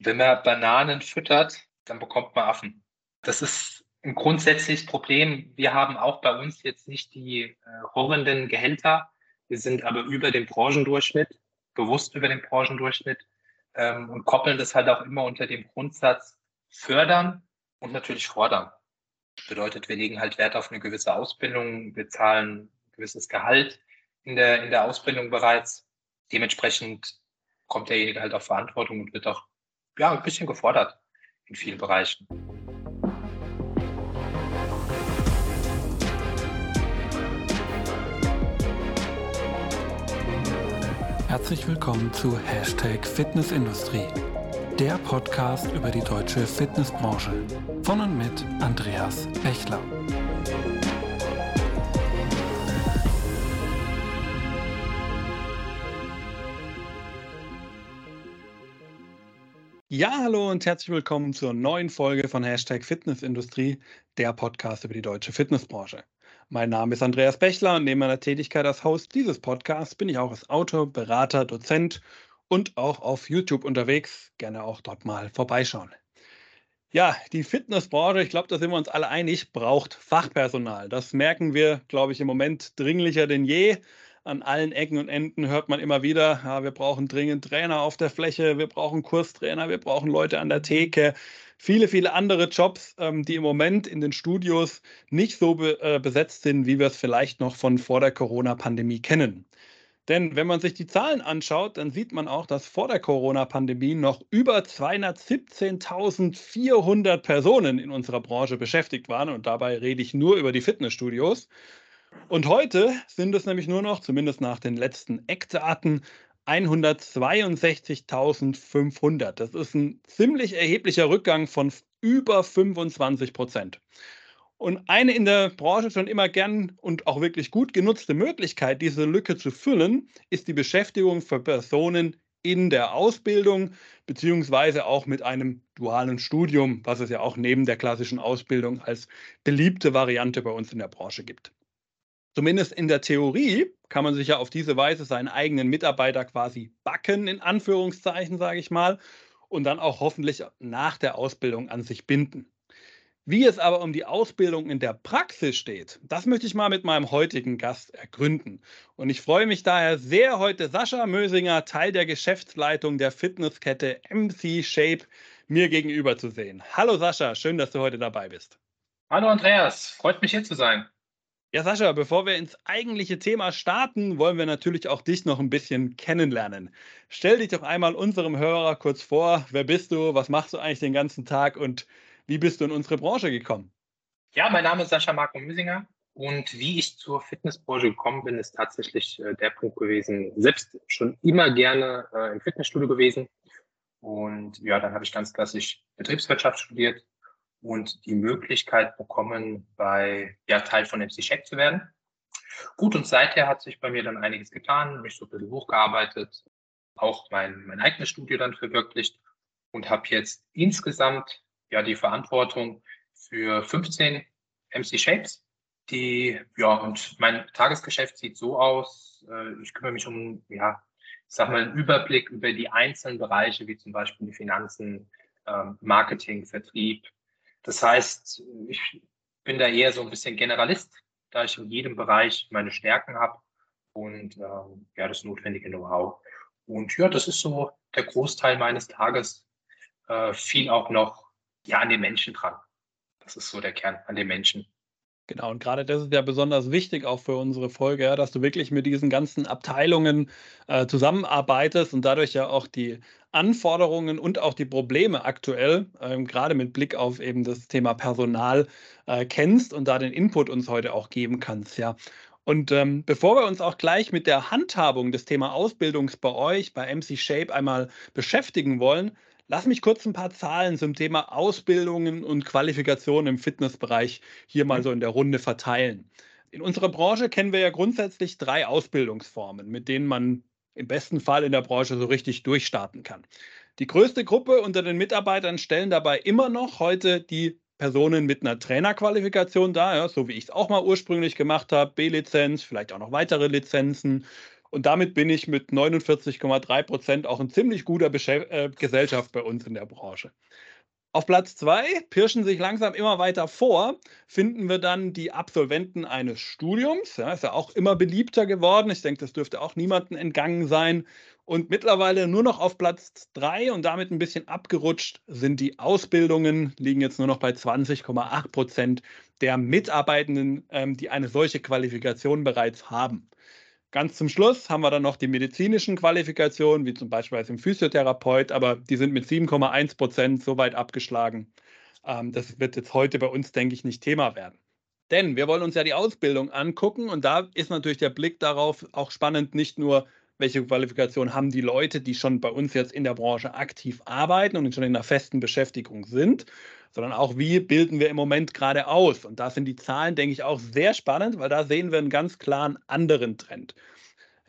Wenn man Bananen füttert, dann bekommt man Affen. Das ist ein grundsätzliches Problem. Wir haben auch bei uns jetzt nicht die äh, horrenden Gehälter. Wir sind aber über dem Branchendurchschnitt, bewusst über dem Branchendurchschnitt ähm, und koppeln das halt auch immer unter dem Grundsatz fördern und natürlich fordern. Bedeutet, wir legen halt Wert auf eine gewisse Ausbildung, wir zahlen ein gewisses Gehalt in der, in der Ausbildung bereits. Dementsprechend kommt derjenige halt auf Verantwortung und wird auch ja, ein bisschen gefordert in vielen Bereichen. Herzlich willkommen zu Hashtag Fitnessindustrie, der Podcast über die deutsche Fitnessbranche von und mit Andreas Bechler. Ja, hallo und herzlich willkommen zur neuen Folge von Hashtag Fitnessindustrie, der Podcast über die deutsche Fitnessbranche. Mein Name ist Andreas Bechler und neben meiner Tätigkeit als Host dieses Podcasts bin ich auch als Autor, Berater, Dozent und auch auf YouTube unterwegs. Gerne auch dort mal vorbeischauen. Ja, die Fitnessbranche, ich glaube, da sind wir uns alle einig, braucht Fachpersonal. Das merken wir, glaube ich, im Moment dringlicher denn je. An allen Ecken und Enden hört man immer wieder, ja, wir brauchen dringend Trainer auf der Fläche, wir brauchen Kurstrainer, wir brauchen Leute an der Theke viele, viele andere Jobs, ähm, die im Moment in den Studios nicht so be äh, besetzt sind, wie wir es vielleicht noch von vor der Corona-Pandemie kennen. Denn wenn man sich die Zahlen anschaut, dann sieht man auch, dass vor der Corona-Pandemie noch über 217.400 Personen in unserer Branche beschäftigt waren. Und dabei rede ich nur über die Fitnessstudios. Und heute sind es nämlich nur noch, zumindest nach den letzten Eckdaten, 162.500. Das ist ein ziemlich erheblicher Rückgang von über 25 Prozent. Und eine in der Branche schon immer gern und auch wirklich gut genutzte Möglichkeit, diese Lücke zu füllen, ist die Beschäftigung für Personen in der Ausbildung, beziehungsweise auch mit einem dualen Studium, was es ja auch neben der klassischen Ausbildung als beliebte Variante bei uns in der Branche gibt. Zumindest in der Theorie kann man sich ja auf diese Weise seinen eigenen Mitarbeiter quasi backen, in Anführungszeichen, sage ich mal, und dann auch hoffentlich nach der Ausbildung an sich binden. Wie es aber um die Ausbildung in der Praxis steht, das möchte ich mal mit meinem heutigen Gast ergründen. Und ich freue mich daher sehr, heute Sascha Mösinger, Teil der Geschäftsleitung der Fitnesskette MC Shape, mir gegenüber zu sehen. Hallo Sascha, schön, dass du heute dabei bist. Hallo Andreas, freut mich hier zu sein. Ja, Sascha, bevor wir ins eigentliche Thema starten, wollen wir natürlich auch dich noch ein bisschen kennenlernen. Stell dich doch einmal unserem Hörer kurz vor. Wer bist du? Was machst du eigentlich den ganzen Tag? Und wie bist du in unsere Branche gekommen? Ja, mein Name ist Sascha Marco Müsinger. Und wie ich zur Fitnessbranche gekommen bin, ist tatsächlich äh, der Punkt gewesen. Selbst schon immer gerne äh, im Fitnessstudio gewesen. Und ja, dann habe ich ganz klassisch Betriebswirtschaft studiert, und die Möglichkeit bekommen, bei ja, Teil von MC Shack zu werden. Gut, und seither hat sich bei mir dann einiges getan, mich so ein bisschen hochgearbeitet, auch mein, mein eigenes Studio dann verwirklicht und habe jetzt insgesamt ja die Verantwortung für 15 MC Shapes. Die, ja, und mein Tagesgeschäft sieht so aus, äh, ich kümmere mich um, ja, ich sag mal, einen Überblick über die einzelnen Bereiche, wie zum Beispiel die Finanzen, ähm, Marketing, Vertrieb, das heißt, ich bin da eher so ein bisschen Generalist, da ich in jedem Bereich meine Stärken habe und ähm, ja, das notwendige Know-how. Und ja, das ist so der Großteil meines Tages, äh, viel auch noch ja, an den Menschen dran. Das ist so der Kern, an den Menschen. Genau, und gerade das ist ja besonders wichtig auch für unsere Folge, ja, dass du wirklich mit diesen ganzen Abteilungen äh, zusammenarbeitest und dadurch ja auch die Anforderungen und auch die Probleme aktuell, ähm, gerade mit Blick auf eben das Thema Personal, äh, kennst und da den Input uns heute auch geben kannst, ja. Und ähm, bevor wir uns auch gleich mit der Handhabung des Thema Ausbildungs bei euch, bei MC Shape einmal beschäftigen wollen, Lass mich kurz ein paar Zahlen zum Thema Ausbildungen und Qualifikationen im Fitnessbereich hier mal mhm. so in der Runde verteilen. In unserer Branche kennen wir ja grundsätzlich drei Ausbildungsformen, mit denen man im besten Fall in der Branche so richtig durchstarten kann. Die größte Gruppe unter den Mitarbeitern stellen dabei immer noch heute die Personen mit einer Trainerqualifikation dar, ja, so wie ich es auch mal ursprünglich gemacht habe, B-Lizenz, vielleicht auch noch weitere Lizenzen, Und damit bin ich mit 49,3 Prozent auch ein ziemlich guter Beschä äh, Gesellschaft bei uns in der Branche. Auf Platz zwei pirschen sich langsam immer weiter vor, finden wir dann die Absolventen eines Studiums. Ja, ist ja auch immer beliebter geworden. Ich denke, das dürfte auch niemandem entgangen sein. Und mittlerweile nur noch auf Platz drei und damit ein bisschen abgerutscht sind die Ausbildungen, liegen jetzt nur noch bei 20,8 Prozent der Mitarbeitenden, ähm, die eine solche Qualifikation bereits haben. Ganz zum Schluss haben wir dann noch die medizinischen Qualifikationen, wie zum Beispiel im Physiotherapeut, aber die sind mit 7,1 Prozent so weit abgeschlagen. Ähm, das wird jetzt heute bei uns, denke ich, nicht Thema werden. Denn wir wollen uns ja die Ausbildung angucken und da ist natürlich der Blick darauf auch spannend, nicht nur, welche Qualifikation haben die Leute, die schon bei uns jetzt in der Branche aktiv arbeiten und schon in einer festen Beschäftigung sind, sondern auch, wie bilden wir im Moment gerade aus. Und da sind die Zahlen, denke ich, auch sehr spannend, weil da sehen wir einen ganz klaren anderen Trend.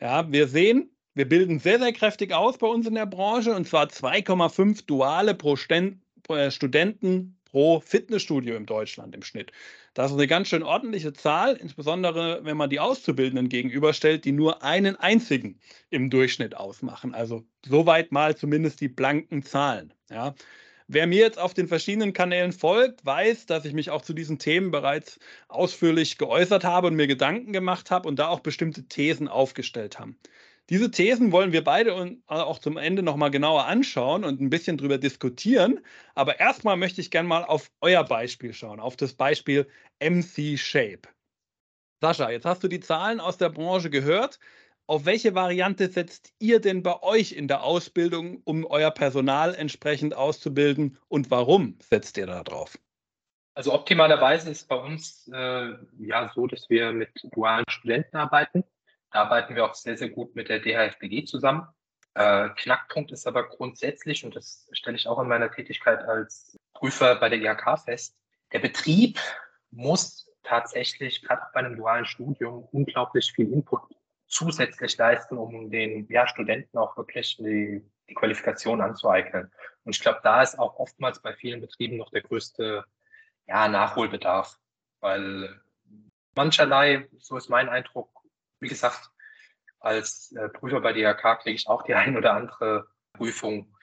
Ja, wir sehen, wir bilden sehr, sehr kräftig aus bei uns in der Branche und zwar 2,5 Duale pro äh, Studenten pro Fitnessstudio in Deutschland im Schnitt. Das ist eine ganz schön ordentliche Zahl, insbesondere wenn man die Auszubildenden gegenüberstellt, die nur einen einzigen im Durchschnitt ausmachen. Also soweit mal zumindest die blanken Zahlen. Ja. Wer mir jetzt auf den verschiedenen Kanälen folgt, weiß, dass ich mich auch zu diesen Themen bereits ausführlich geäußert habe und mir Gedanken gemacht habe und da auch bestimmte Thesen aufgestellt haben. Diese Thesen wollen wir beide äh, auch zum Ende nochmal genauer anschauen und ein bisschen drüber diskutieren. Aber erstmal möchte ich gerne mal auf euer Beispiel schauen, auf das Beispiel MC Shape. Sascha, jetzt hast du die Zahlen aus der Branche gehört. Auf welche Variante setzt ihr denn bei euch in der Ausbildung, um euer Personal entsprechend auszubilden und warum setzt ihr da drauf? Also optimalerweise ist bei uns äh, ja so, dass wir mit dualen Studenten arbeiten. Da arbeiten wir auch sehr, sehr gut mit der DHFBG zusammen. Äh, Knackpunkt ist aber grundsätzlich, und das stelle ich auch in meiner Tätigkeit als Prüfer bei der IHK fest, der Betrieb muss tatsächlich, gerade auch bei einem dualen Studium, unglaublich viel Input zusätzlich leisten, um den ja, Studenten auch wirklich die, die Qualifikation anzueignen. Und ich glaube, da ist auch oftmals bei vielen Betrieben noch der größte ja, Nachholbedarf, weil mancherlei, so ist mein Eindruck, wie gesagt, als äh, Prüfer bei DHK kriege ich auch die ein oder andere Prüfung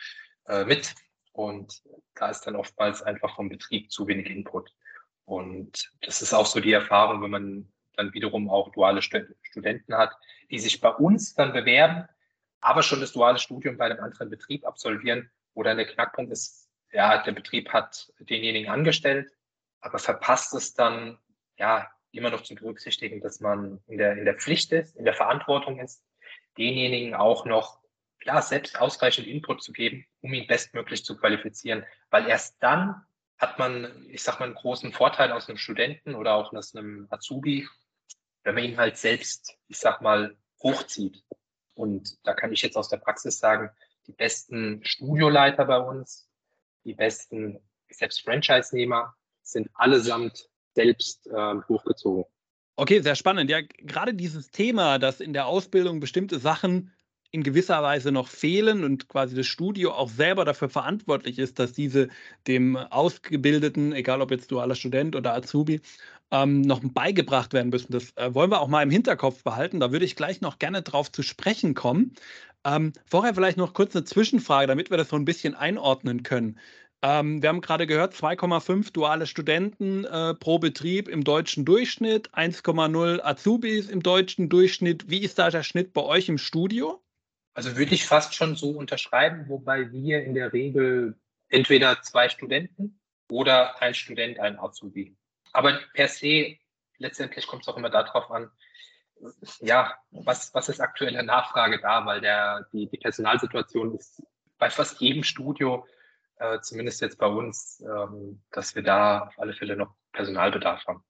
äh, mit. Und da ist dann oftmals einfach vom Betrieb zu wenig Input. Und das ist auch so die Erfahrung, wenn man dann wiederum auch duale Studenten hat, die sich bei uns dann bewerben, aber schon das duale Studium bei einem anderen Betrieb absolvieren, wo dann der Knackpunkt ist, ja, der Betrieb hat denjenigen angestellt, aber verpasst es dann, ja, immer noch zu berücksichtigen, dass man in der, in der Pflicht ist, in der Verantwortung ist, denjenigen auch noch ja, selbst ausreichend Input zu geben, um ihn bestmöglich zu qualifizieren. Weil erst dann hat man, ich sag mal, einen großen Vorteil aus einem Studenten oder auch aus einem Azubi, wenn man ihn halt selbst, ich sag mal, hochzieht. Und da kann ich jetzt aus der Praxis sagen, die besten Studioleiter bei uns, die besten selbst Franchise-Nehmer sind allesamt selbst äh, hochgezogen. Okay, sehr spannend. Ja, gerade dieses Thema, dass in der Ausbildung bestimmte Sachen in gewisser Weise noch fehlen und quasi das Studio auch selber dafür verantwortlich ist, dass diese dem Ausgebildeten, egal ob jetzt dualer Student oder Azubi, ähm, noch beigebracht werden müssen. Das äh, wollen wir auch mal im Hinterkopf behalten. Da würde ich gleich noch gerne drauf zu sprechen kommen. Ähm, vorher vielleicht noch kurz eine Zwischenfrage, damit wir das so ein bisschen einordnen können. Ähm, wir haben gerade gehört, 2,5 duale Studenten äh, pro Betrieb im deutschen Durchschnitt, 1,0 Azubis im deutschen Durchschnitt. Wie ist da der Schnitt bei euch im Studio? Also würde ich fast schon so unterschreiben, wobei wir in der Regel entweder zwei Studenten oder ein Student, ein Azubi. Aber per se, letztendlich kommt es auch immer darauf an, ja, was, was ist aktuelle Nachfrage da, weil der, die, die Personalsituation ist bei fast jedem Studio äh, zumindest jetzt bei uns, ähm, dass wir da auf alle Fälle noch Personalbedarf haben.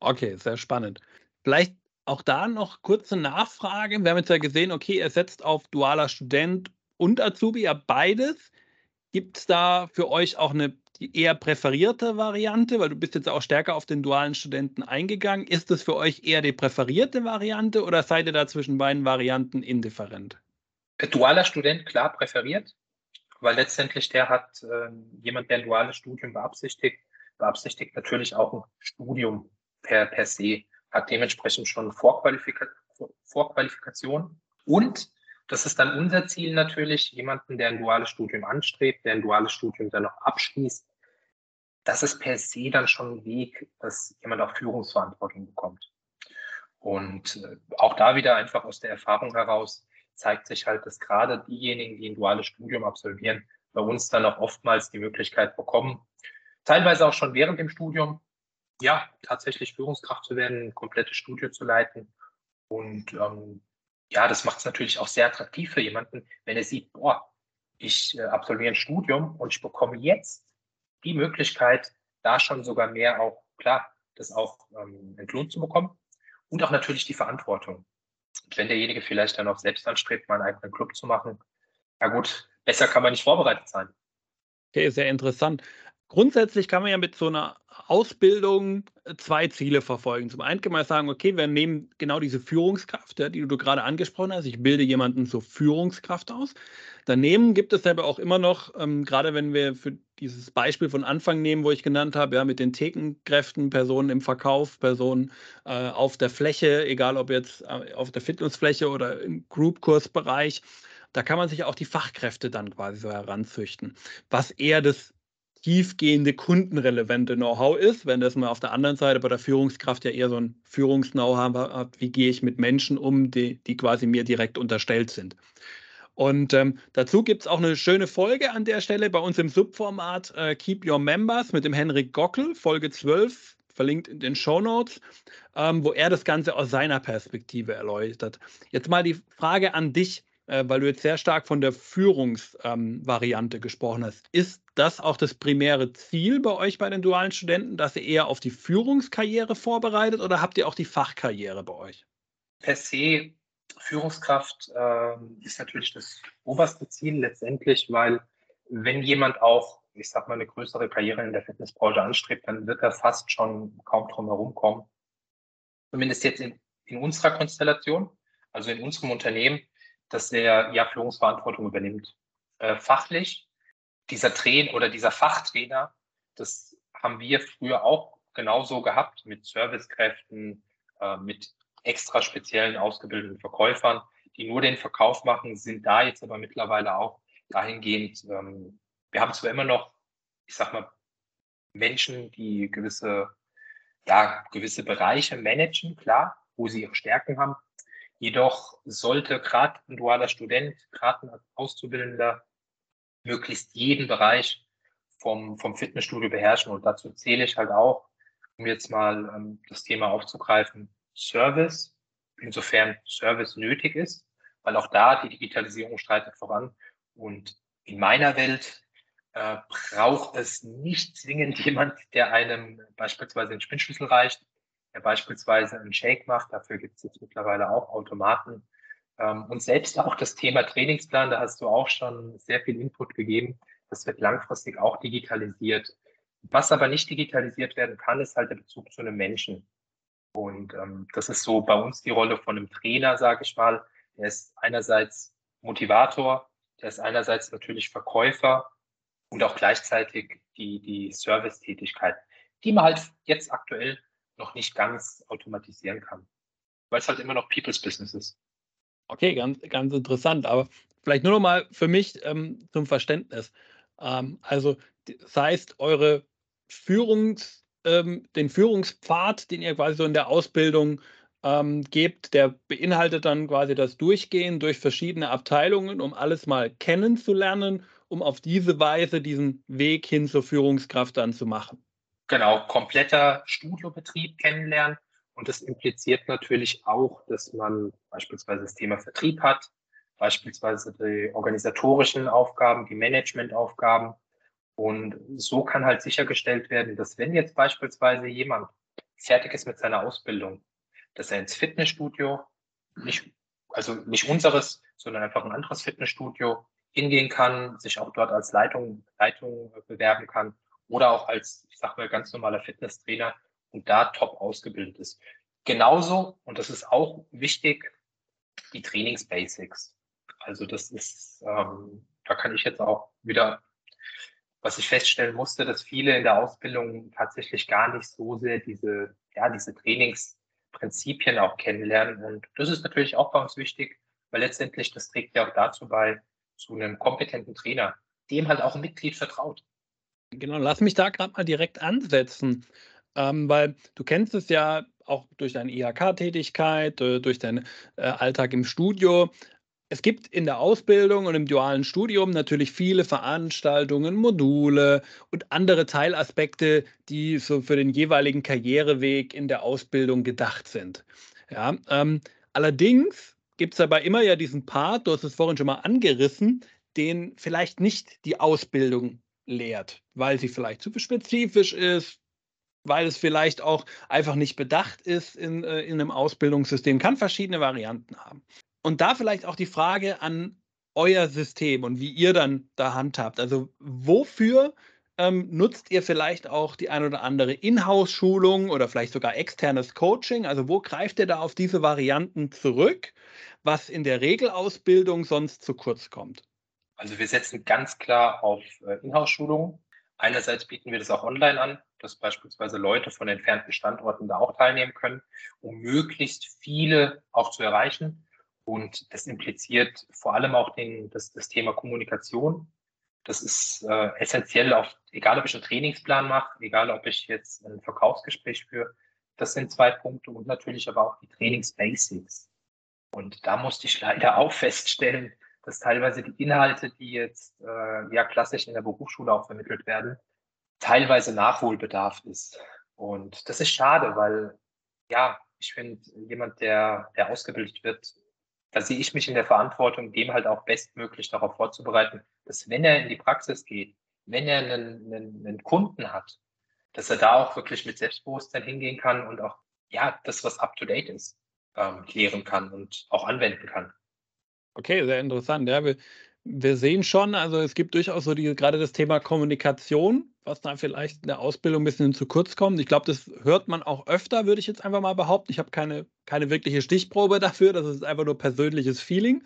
Okay, sehr spannend. Vielleicht auch da noch kurze Nachfrage. Wir haben jetzt ja gesehen, okay, er setzt auf dualer Student und Azubi, ja beides. Gibt es da für euch auch eine eher präferierte Variante, weil du bist jetzt auch stärker auf den dualen Studenten eingegangen. Ist es für euch eher die präferierte Variante oder seid ihr da zwischen beiden Varianten indifferent? Dualer Student, klar, präferiert weil letztendlich der hat äh, jemand, der ein duales Studium beabsichtigt, beabsichtigt natürlich auch ein Studium per, per se, hat dementsprechend schon Vorqualifika Vorqualifikation Und das ist dann unser Ziel natürlich, jemanden, der ein duales Studium anstrebt, der ein duales Studium dann noch abschließt, das ist per se dann schon ein Weg, dass jemand auch Führungsverantwortung bekommt. Und äh, auch da wieder einfach aus der Erfahrung heraus zeigt sich halt, dass gerade diejenigen, die ein duales Studium absolvieren, bei uns dann auch oftmals die Möglichkeit bekommen, teilweise auch schon während dem Studium, ja, tatsächlich Führungskraft zu werden, ein komplettes Studio zu leiten. Und ähm, ja, das macht es natürlich auch sehr attraktiv für jemanden, wenn er sieht, boah, ich äh, absolviere ein Studium und ich bekomme jetzt die Möglichkeit, da schon sogar mehr auch, klar, das auch ähm, entlohnt zu bekommen und auch natürlich die Verantwortung. Wenn derjenige vielleicht dann auch selbst anstrebt, mal einen eigenen Club zu machen, ja gut, besser kann man nicht vorbereitet sein. Okay, sehr interessant. Grundsätzlich kann man ja mit so einer Ausbildung äh, zwei Ziele verfolgen. Zum einen kann man sagen, okay, wir nehmen genau diese Führungskraft, die du gerade angesprochen hast. Ich bilde jemanden zur Führungskraft aus. Daneben gibt es aber auch immer noch, ähm, gerade wenn wir für dieses Beispiel von Anfang nehmen, wo ich genannt habe, ja, mit den Thekenkräften, Personen im Verkauf, Personen äh, auf der Fläche, egal ob jetzt äh, auf der Fitnessfläche oder im Group-Kursbereich, da kann man sich auch die Fachkräfte dann quasi so heranzüchten, was eher das tiefgehende kundenrelevante Know-how ist, wenn das mal auf der anderen Seite bei der Führungskraft ja eher so ein Führungs-Know-how hat, wie gehe ich mit Menschen um, die, die quasi mir direkt unterstellt sind. Und ähm, dazu gibt es auch eine schöne Folge an der Stelle bei uns im Subformat äh, Keep Your Members mit dem Henrik Gockel, Folge 12, verlinkt in den Show Notes, ähm, wo er das Ganze aus seiner Perspektive erläutert. Jetzt mal die Frage an dich äh, weil du jetzt sehr stark von der Führungsvariante ähm, gesprochen hast. Ist das auch das primäre Ziel bei euch bei den dualen Studenten, dass ihr eher auf die Führungskarriere vorbereitet oder habt ihr auch die Fachkarriere bei euch? Per se, Führungskraft äh, ist natürlich das oberste Ziel letztendlich, weil wenn jemand auch, ich sag mal, eine größere Karriere in der Fitnessbranche anstrebt, dann wird er fast schon kaum drum herum kommen. Zumindest jetzt in, in unserer Konstellation, also in unserem Unternehmen, dass der ja Führungsverantwortung übernimmt. Äh, fachlich, dieser Trainer oder dieser Fachtrainer, das haben wir früher auch genauso gehabt mit Servicekräften, äh, mit extra speziellen ausgebildeten Verkäufern, die nur den Verkauf machen, sind da jetzt aber mittlerweile auch dahingehend, ähm, wir haben zwar immer noch, ich sag mal, Menschen, die gewisse, ja, gewisse Bereiche managen, klar, wo sie ihre Stärken haben, Jedoch sollte gerade ein dualer Student, gerade ein Auszubildender, möglichst jeden Bereich vom, vom Fitnessstudio beherrschen. Und dazu zähle ich halt auch, um jetzt mal ähm, das Thema aufzugreifen, Service, insofern Service nötig ist, weil auch da die Digitalisierung streitet voran. Und in meiner Welt äh, braucht es nicht zwingend jemand, der einem beispielsweise den Spinnschlüssel reicht, der beispielsweise einen Shake macht. Dafür gibt es jetzt mittlerweile auch Automaten. Ähm, und selbst auch das Thema Trainingsplan, da hast du auch schon sehr viel Input gegeben. Das wird langfristig auch digitalisiert. Was aber nicht digitalisiert werden kann, ist halt der Bezug zu einem Menschen. Und ähm, das ist so bei uns die Rolle von einem Trainer, sage ich mal. Der ist einerseits Motivator, der ist einerseits natürlich Verkäufer und auch gleichzeitig die, die Service-Tätigkeit, die man halt jetzt aktuell noch nicht ganz automatisieren kann. Weil es halt immer noch People's Business ist. Okay, ganz, ganz interessant. Aber vielleicht nur noch mal für mich ähm, zum Verständnis. Ähm, also, das heißt, eure Führungs, ähm, den Führungspfad, den ihr quasi so in der Ausbildung ähm, gebt, der beinhaltet dann quasi das Durchgehen durch verschiedene Abteilungen, um alles mal kennenzulernen, um auf diese Weise diesen Weg hin zur Führungskraft dann zu machen. Genau, kompletter Studiobetrieb kennenlernen. Und das impliziert natürlich auch, dass man beispielsweise das Thema Vertrieb hat, beispielsweise die organisatorischen Aufgaben, die Managementaufgaben. Und so kann halt sichergestellt werden, dass wenn jetzt beispielsweise jemand fertig ist mit seiner Ausbildung, dass er ins Fitnessstudio, nicht, also nicht unseres, sondern einfach ein anderes Fitnessstudio hingehen kann, sich auch dort als Leitung, Leitung bewerben kann oder auch als, ich sag mal, ganz normaler Fitnesstrainer und da top ausgebildet ist. Genauso, und das ist auch wichtig, die Trainingsbasics. Also das ist, ähm, da kann ich jetzt auch wieder, was ich feststellen musste, dass viele in der Ausbildung tatsächlich gar nicht so sehr diese, ja, diese Trainingsprinzipien auch kennenlernen. Und das ist natürlich auch uns wichtig, weil letztendlich das trägt ja auch dazu bei, zu einem kompetenten Trainer, dem halt auch ein Mitglied vertraut. Genau, lass mich da gerade mal direkt ansetzen, ähm, weil du kennst es ja auch durch deine IHK-Tätigkeit, äh, durch deinen äh, Alltag im Studio. Es gibt in der Ausbildung und im dualen Studium natürlich viele Veranstaltungen, Module und andere Teilaspekte, die so für den jeweiligen Karriereweg in der Ausbildung gedacht sind. Ja, ähm, allerdings gibt es dabei immer ja diesen Part, du hast es vorhin schon mal angerissen, den vielleicht nicht die Ausbildung lehrt, weil sie vielleicht zu spezifisch ist, weil es vielleicht auch einfach nicht bedacht ist in, äh, in einem Ausbildungssystem, kann verschiedene Varianten haben. Und da vielleicht auch die Frage an euer System und wie ihr dann da handhabt. Also wofür ähm, nutzt ihr vielleicht auch die ein oder andere Inhouse-Schulung oder vielleicht sogar externes Coaching? Also wo greift ihr da auf diese Varianten zurück, was in der Regelausbildung sonst zu kurz kommt? Also wir setzen ganz klar auf äh, Inhouse-Schulungen. Einerseits bieten wir das auch online an, dass beispielsweise Leute von entfernten Standorten da auch teilnehmen können, um möglichst viele auch zu erreichen. Und das impliziert vor allem auch den, das, das Thema Kommunikation. Das ist äh, essentiell, auf, egal ob ich einen Trainingsplan mache, egal ob ich jetzt ein Verkaufsgespräch führe. Das sind zwei Punkte und natürlich aber auch die Trainingsbasics. Und da musste ich leider auch feststellen, dass teilweise die Inhalte, die jetzt äh, ja klassisch in der Berufsschule auch vermittelt werden, teilweise Nachholbedarf ist. Und das ist schade, weil ja, ich finde, jemand, der, der ausgebildet wird, da sehe ich mich in der Verantwortung, dem halt auch bestmöglich darauf vorzubereiten, dass wenn er in die Praxis geht, wenn er einen, einen, einen Kunden hat, dass er da auch wirklich mit Selbstbewusstsein hingehen kann und auch ja, das, was up to date ist, ähm, klären kann und auch anwenden kann. Okay, sehr interessant. Ja, wir, wir sehen schon, also es gibt durchaus so die, gerade das Thema Kommunikation, was da vielleicht in der Ausbildung ein bisschen zu kurz kommt. Ich glaube, das hört man auch öfter, würde ich jetzt einfach mal behaupten. Ich habe keine, keine wirkliche Stichprobe dafür, das ist einfach nur persönliches Feeling.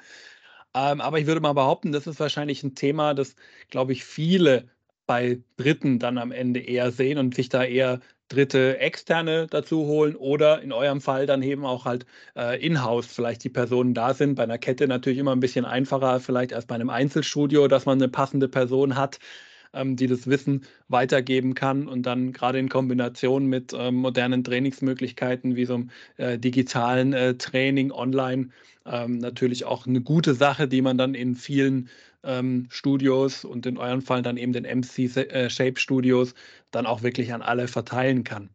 Ähm, aber ich würde mal behaupten, das ist wahrscheinlich ein Thema, das, glaube ich, viele bei Dritten dann am Ende eher sehen und sich da eher dritte externe dazu holen oder in eurem Fall dann eben auch halt äh, in-house vielleicht die Personen da sind. Bei einer Kette natürlich immer ein bisschen einfacher, vielleicht als bei einem Einzelstudio, dass man eine passende Person hat, ähm, die das Wissen weitergeben kann und dann gerade in Kombination mit ähm, modernen Trainingsmöglichkeiten wie so einem äh, digitalen äh, Training online ähm, natürlich auch eine gute Sache, die man dann in vielen ähm, Studios und in eurem Fall dann eben den MC äh, Shape Studios dann auch wirklich an alle verteilen kann.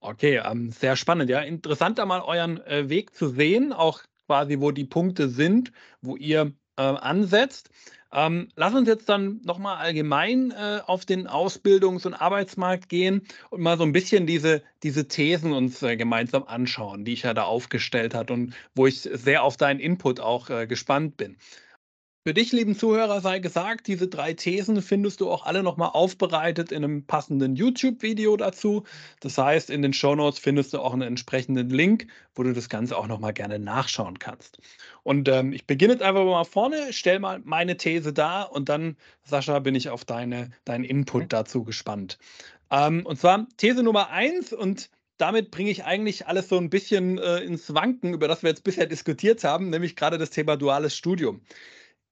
Okay, ähm, sehr spannend. Ja, interessant da mal euren äh, Weg zu sehen, auch quasi, wo die Punkte sind, wo ihr äh, ansetzt. Ähm, lass uns jetzt dann nochmal allgemein äh, auf den Ausbildungs- und Arbeitsmarkt gehen und mal so ein bisschen diese, diese Thesen uns äh, gemeinsam anschauen, die ich ja da aufgestellt habe und wo ich sehr auf deinen Input auch äh, gespannt bin. Für dich, lieben Zuhörer, sei gesagt, diese drei Thesen findest du auch alle nochmal aufbereitet in einem passenden YouTube-Video dazu. Das heißt, in den Show Notes findest du auch einen entsprechenden Link, wo du das Ganze auch nochmal gerne nachschauen kannst. Und ähm, ich beginne jetzt einfach mal vorne, stell mal meine These dar und dann, Sascha, bin ich auf deine, deinen Input mhm. dazu gespannt. Ähm, und zwar These Nummer eins und damit bringe ich eigentlich alles so ein bisschen äh, ins Wanken, über das wir jetzt bisher diskutiert haben, nämlich gerade das Thema duales Studium.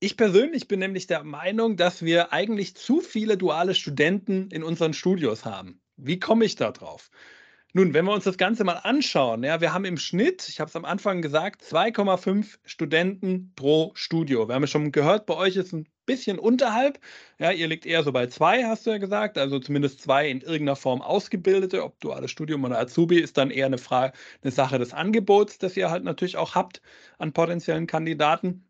Ich persönlich bin nämlich der Meinung, dass wir eigentlich zu viele duale Studenten in unseren Studios haben. Wie komme ich da drauf? Nun, wenn wir uns das Ganze mal anschauen, ja, wir haben im Schnitt, ich habe es am Anfang gesagt, 2,5 Studenten pro Studio. Wir haben ja schon gehört, bei euch ist ein bisschen unterhalb. Ja, ihr liegt eher so bei zwei, hast du ja gesagt, also zumindest zwei in irgendeiner Form Ausgebildete, ob duales Studium oder Azubi, ist dann eher eine Frage, eine Sache des Angebots, das ihr halt natürlich auch habt an potenziellen Kandidaten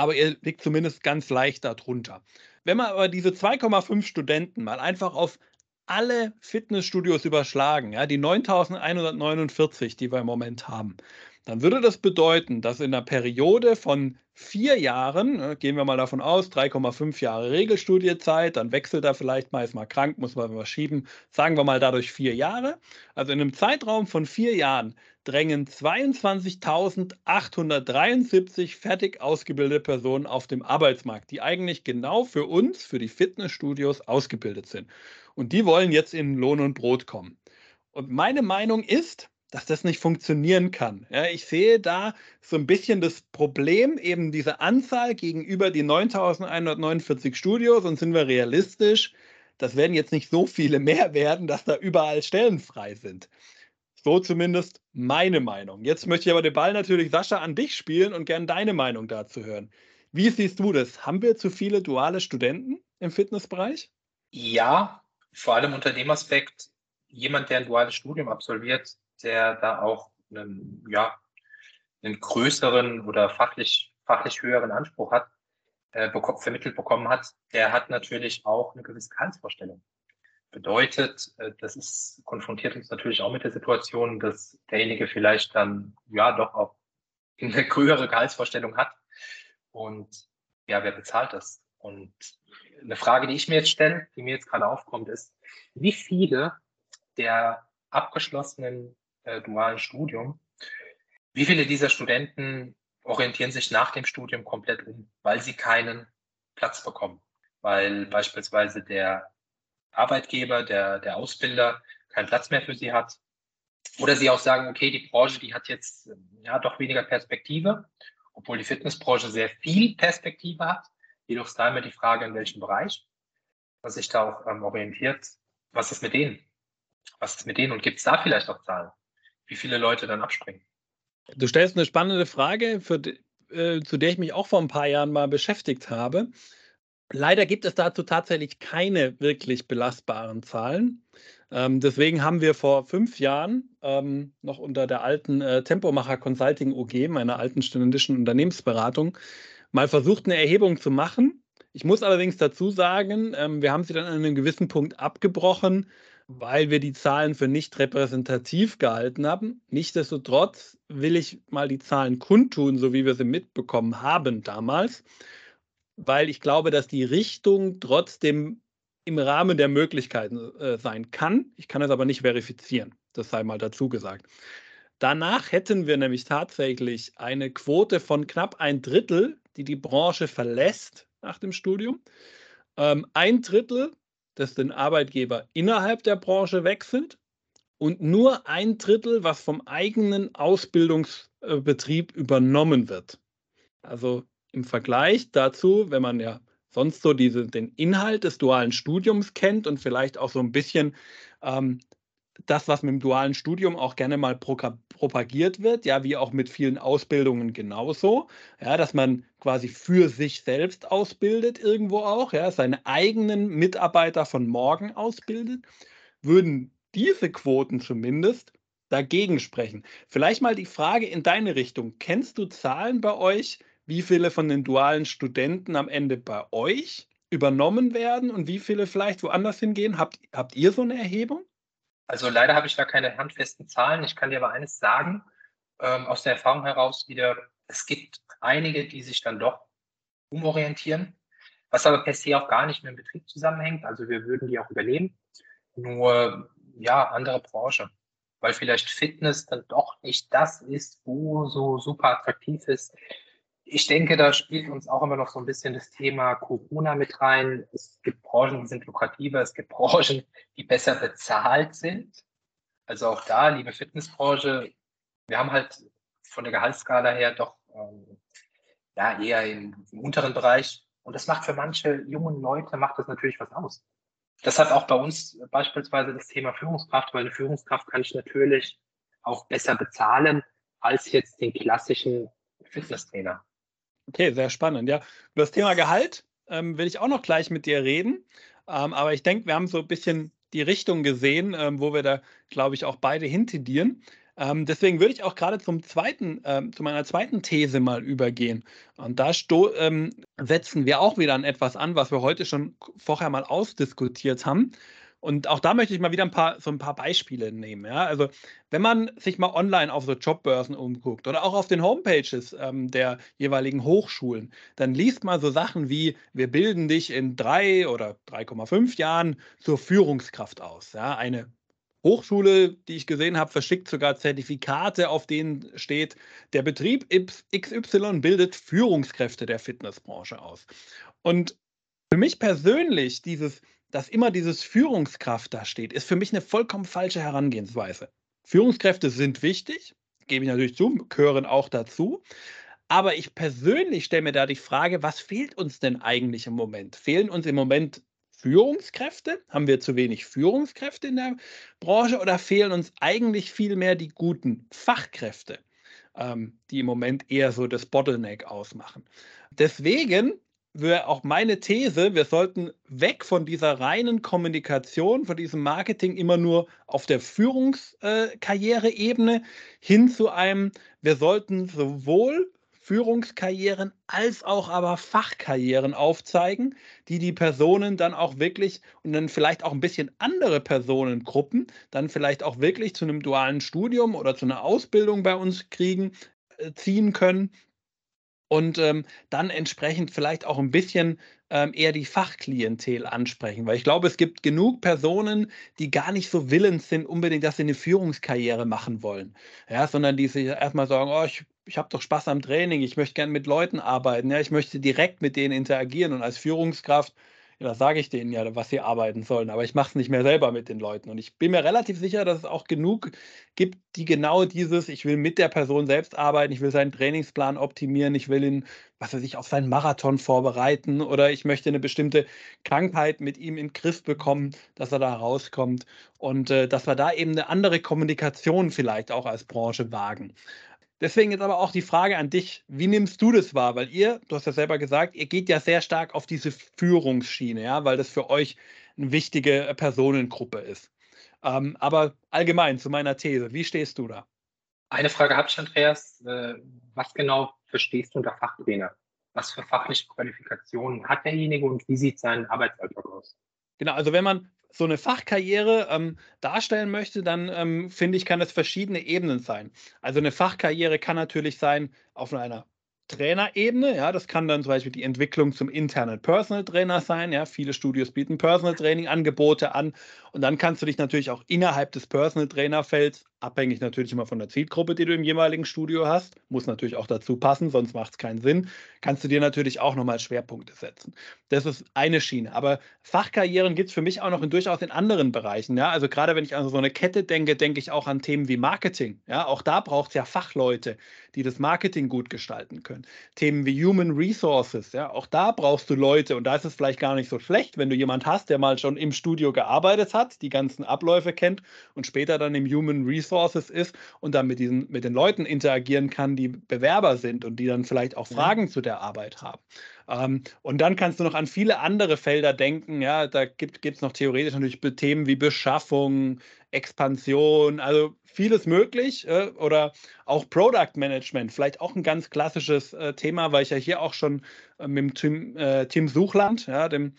aber ihr liegt zumindest ganz leicht darunter. Wenn man aber diese 2,5 Studenten mal einfach auf alle Fitnessstudios überschlagen, ja, die 9149, die wir im Moment haben, dann würde das bedeuten, dass in einer Periode von vier Jahren, ne, gehen wir mal davon aus, 3,5 Jahre Regelstudiezeit, dann wechselt er vielleicht mal, ist mal krank, muss man schieben, sagen wir mal dadurch vier Jahre. Also in einem Zeitraum von vier Jahren drängen 22.873 fertig ausgebildete Personen auf dem Arbeitsmarkt, die eigentlich genau für uns, für die Fitnessstudios ausgebildet sind. Und die wollen jetzt in Lohn und Brot kommen. Und meine Meinung ist, dass das nicht funktionieren kann. Ja, ich sehe da so ein bisschen das Problem, eben diese Anzahl gegenüber die 9149 Studios und sind wir realistisch, das werden jetzt nicht so viele mehr werden, dass da überall Stellen frei sind. So zumindest meine Meinung. Jetzt möchte ich aber den Ball natürlich, Sascha, an dich spielen und gerne deine Meinung dazu hören. Wie siehst du das? Haben wir zu viele duale Studenten im Fitnessbereich? Ja, vor allem unter dem Aspekt, jemand, der ein duales Studium absolviert, der da auch einen, ja, einen größeren oder fachlich, fachlich höheren Anspruch hat, äh, vermittelt bekommen hat, der hat natürlich auch eine gewisse Gehaltsvorstellung. Bedeutet, äh, das ist, konfrontiert uns natürlich auch mit der Situation, dass derjenige vielleicht dann ja doch auch eine höhere Gehaltsvorstellung hat. Und ja, wer bezahlt das? Und eine Frage, die ich mir jetzt stelle, die mir jetzt gerade aufkommt, ist, wie viele der abgeschlossenen äh, dualen Studium, wie viele dieser Studenten orientieren sich nach dem Studium komplett um, weil sie keinen Platz bekommen, weil beispielsweise der Arbeitgeber, der, der Ausbilder keinen Platz mehr für sie hat. Oder sie auch sagen, okay, die Branche, die hat jetzt ja doch weniger Perspektive, obwohl die Fitnessbranche sehr viel Perspektive hat. Jedoch ist da immer die Frage, in welchem Bereich, was sich da auch ähm, orientiert. Was ist mit denen? Was ist mit denen? Und gibt es da vielleicht auch Zahlen, wie viele Leute dann abspringen? Du stellst eine spannende Frage, für, äh, zu der ich mich auch vor ein paar Jahren mal beschäftigt habe. Leider gibt es dazu tatsächlich keine wirklich belastbaren Zahlen. Ähm, deswegen haben wir vor fünf Jahren ähm, noch unter der alten äh, Tempomacher Consulting UG, meiner alten studentischen Unternehmensberatung, mal versucht, eine Erhebung zu machen. Ich muss allerdings dazu sagen, ähm, wir haben sie dann an einem gewissen Punkt abgebrochen, weil wir die Zahlen für nicht repräsentativ gehalten haben. Nichtsdestotrotz will ich mal die Zahlen kundtun, so wie wir sie mitbekommen haben damals weil ich glaube, dass die Richtung trotzdem im Rahmen der Möglichkeiten äh, sein kann. Ich kann es aber nicht verifizieren. Das sei mal dazu gesagt. Danach hätten wir nämlich tatsächlich eine Quote von knapp ein Drittel, die die Branche verlässt nach dem Studium. Ähm, ein Drittel, das den Arbeitgeber innerhalb der Branche wechselt und nur ein Drittel, was vom eigenen Ausbildungsbetrieb übernommen wird. Also im Vergleich dazu, wenn man ja sonst so diese, den Inhalt des dualen Studiums kennt und vielleicht auch so ein bisschen ähm, das, was mit dem dualen Studium auch gerne mal pro propagiert wird, ja, wie auch mit vielen Ausbildungen genauso, ja, dass man quasi für sich selbst ausbildet irgendwo auch, ja, seine eigenen Mitarbeiter von morgen ausbildet, würden diese Quoten zumindest dagegen sprechen. Vielleicht mal die Frage in deine Richtung. Kennst du Zahlen bei euch, wie viele von den dualen Studenten am Ende bei euch übernommen werden und wie viele vielleicht woanders hingehen? Habt, habt ihr so eine Erhebung? Also leider habe ich da keine handfesten Zahlen. Ich kann dir aber eines sagen, ähm, aus der Erfahrung heraus wieder, es gibt einige, die sich dann doch umorientieren, was aber per se auch gar nicht mit dem Betrieb zusammenhängt. Also wir würden die auch übernehmen. Nur, ja, andere Branche. Weil vielleicht Fitness dann doch nicht das ist, wo so super attraktiv ist, ich denke, da spielt uns auch immer noch so ein bisschen das Thema Corona mit rein. Es gibt Branchen, die sind lukrativer, es gibt Branchen, die besser bezahlt sind. Also auch da, liebe Fitnessbranche, wir haben halt von der Gehaltsskala her doch ähm, ja, eher im, im, unteren Bereich. Und das macht für manche jungen Leute, macht das natürlich was aus. Das hat auch bei uns beispielsweise das Thema Führungskraft, weil eine Führungskraft kann ich natürlich auch besser bezahlen als jetzt den klassischen Fitnesstrainer. Okay, sehr spannend. Ja, über das Thema Gehalt ähm, will ich auch noch gleich mit dir reden. Ähm, aber ich denke, wir haben so ein bisschen die Richtung gesehen, ähm, wo wir da, glaube ich, auch beide hintendieren. Ähm, deswegen würde ich auch gerade zum zweiten, ähm, zu meiner zweiten These mal übergehen. Und da ähm, setzen wir auch wieder an etwas an, was wir heute schon vorher mal ausdiskutiert haben. Und auch da möchte ich mal wieder ein paar, so ein paar Beispiele nehmen. Ja? Also, wenn man sich mal online auf so Jobbörsen umguckt oder auch auf den Homepages ähm, der jeweiligen Hochschulen, dann liest man so Sachen wie: Wir bilden dich in drei oder 3,5 Jahren zur Führungskraft aus. Ja? Eine Hochschule, die ich gesehen habe, verschickt sogar Zertifikate, auf denen steht, der Betrieb XY bildet Führungskräfte der Fitnessbranche aus. Und für mich persönlich dieses dass immer dieses Führungskraft da steht, ist für mich eine vollkommen falsche Herangehensweise. Führungskräfte sind wichtig, gebe ich natürlich zu, gehören auch dazu. Aber ich persönlich stelle mir da die Frage, was fehlt uns denn eigentlich im Moment? Fehlen uns im Moment Führungskräfte? Haben wir zu wenig Führungskräfte in der Branche oder fehlen uns eigentlich viel mehr die guten Fachkräfte, ähm, die im Moment eher so das Bottleneck ausmachen? Deswegen wäre auch meine These, wir sollten weg von dieser reinen Kommunikation, von diesem Marketing immer nur auf der Führungskarriereebene hin zu einem, wir sollten sowohl Führungskarrieren als auch aber Fachkarrieren aufzeigen, die die Personen dann auch wirklich und dann vielleicht auch ein bisschen andere Personengruppen dann vielleicht auch wirklich zu einem dualen Studium oder zu einer Ausbildung bei uns kriegen, äh, ziehen können und ähm, dann entsprechend vielleicht auch ein bisschen ähm, eher die Fachklientel ansprechen, weil ich glaube, es gibt genug Personen, die gar nicht so willens sind, unbedingt, dass sie eine Führungskarriere machen wollen, ja, sondern die sich erstmal sagen, oh, ich ich habe doch Spaß am Training, ich möchte gerne mit Leuten arbeiten, ja, ich möchte direkt mit denen interagieren und als Führungskraft, ja, da sage ich denen ja, was sie arbeiten sollen, aber ich mache es nicht mehr selber mit den Leuten. Und ich bin mir relativ sicher, dass es auch genug gibt, die genau dieses, ich will mit der Person selbst arbeiten, ich will seinen Trainingsplan optimieren, ich will ihn, was weiß ich, auf seinen Marathon vorbereiten oder ich möchte eine bestimmte Krankheit mit ihm in Griff bekommen, dass er da rauskommt und äh, dass wir da eben eine andere Kommunikation vielleicht auch als Branche wagen. Deswegen jetzt aber auch die Frage an dich, wie nimmst du das wahr? Weil ihr, du hast ja selber gesagt, ihr geht ja sehr stark auf diese Führungsschiene, ja, weil das für euch eine wichtige äh, Personengruppe ist. Ähm, aber allgemein zu meiner These, wie stehst du da? Eine Frage habe ich, Andreas. Äh, was genau verstehst du unter Fachtrainer? Was für fachliche Qualifikationen hat derjenige und wie sieht sein Arbeitsalltag aus? Genau, also wenn man so eine Fachkarriere ähm, darstellen möchte, dann ähm, finde ich, kann das verschiedene Ebenen sein. Also eine Fachkarriere kann natürlich sein auf einer Trainerebene. Ja, das kann dann zum Beispiel die Entwicklung zum internen Personal Trainer sein. Ja, viele Studios bieten Personal Training Angebote an. Und dann kannst du dich natürlich auch innerhalb des Personal Trainer Felds, abhängig natürlich immer von der Zielgruppe, die du im jeweiligen Studio hast, muss natürlich auch dazu passen, sonst macht es keinen Sinn, kannst du dir natürlich auch nochmal Schwerpunkte setzen. Das ist eine Schiene. Aber Fachkarrieren gibt es für mich auch noch in, durchaus in anderen Bereichen. Ja, also gerade wenn ich an so eine Kette denke, denke ich auch an Themen wie Marketing. Ja, auch da braucht es ja Fachleute, die das Marketing gut gestalten können. Themen wie Human Resources. Ja, auch da brauchst du Leute und da ist es vielleicht gar nicht so schlecht, wenn du jemand hast, der mal schon im Studio gearbeitet hat, die ganzen Abläufe kennt und später dann im Human Resources ist und dann mit, diesen, mit den Leuten interagieren kann, die Bewerber sind und die dann vielleicht auch Fragen ja. zu der Arbeit haben. Ähm, und dann kannst du noch an viele andere Felder denken. Ja, da gibt es noch theoretisch natürlich Themen wie Beschaffung, Expansion, also vieles möglich. Äh, oder auch Product Management, vielleicht auch ein ganz klassisches äh, Thema, weil ich ja hier auch schon äh, mit dem Tim, äh, Tim Suchland, ja, dem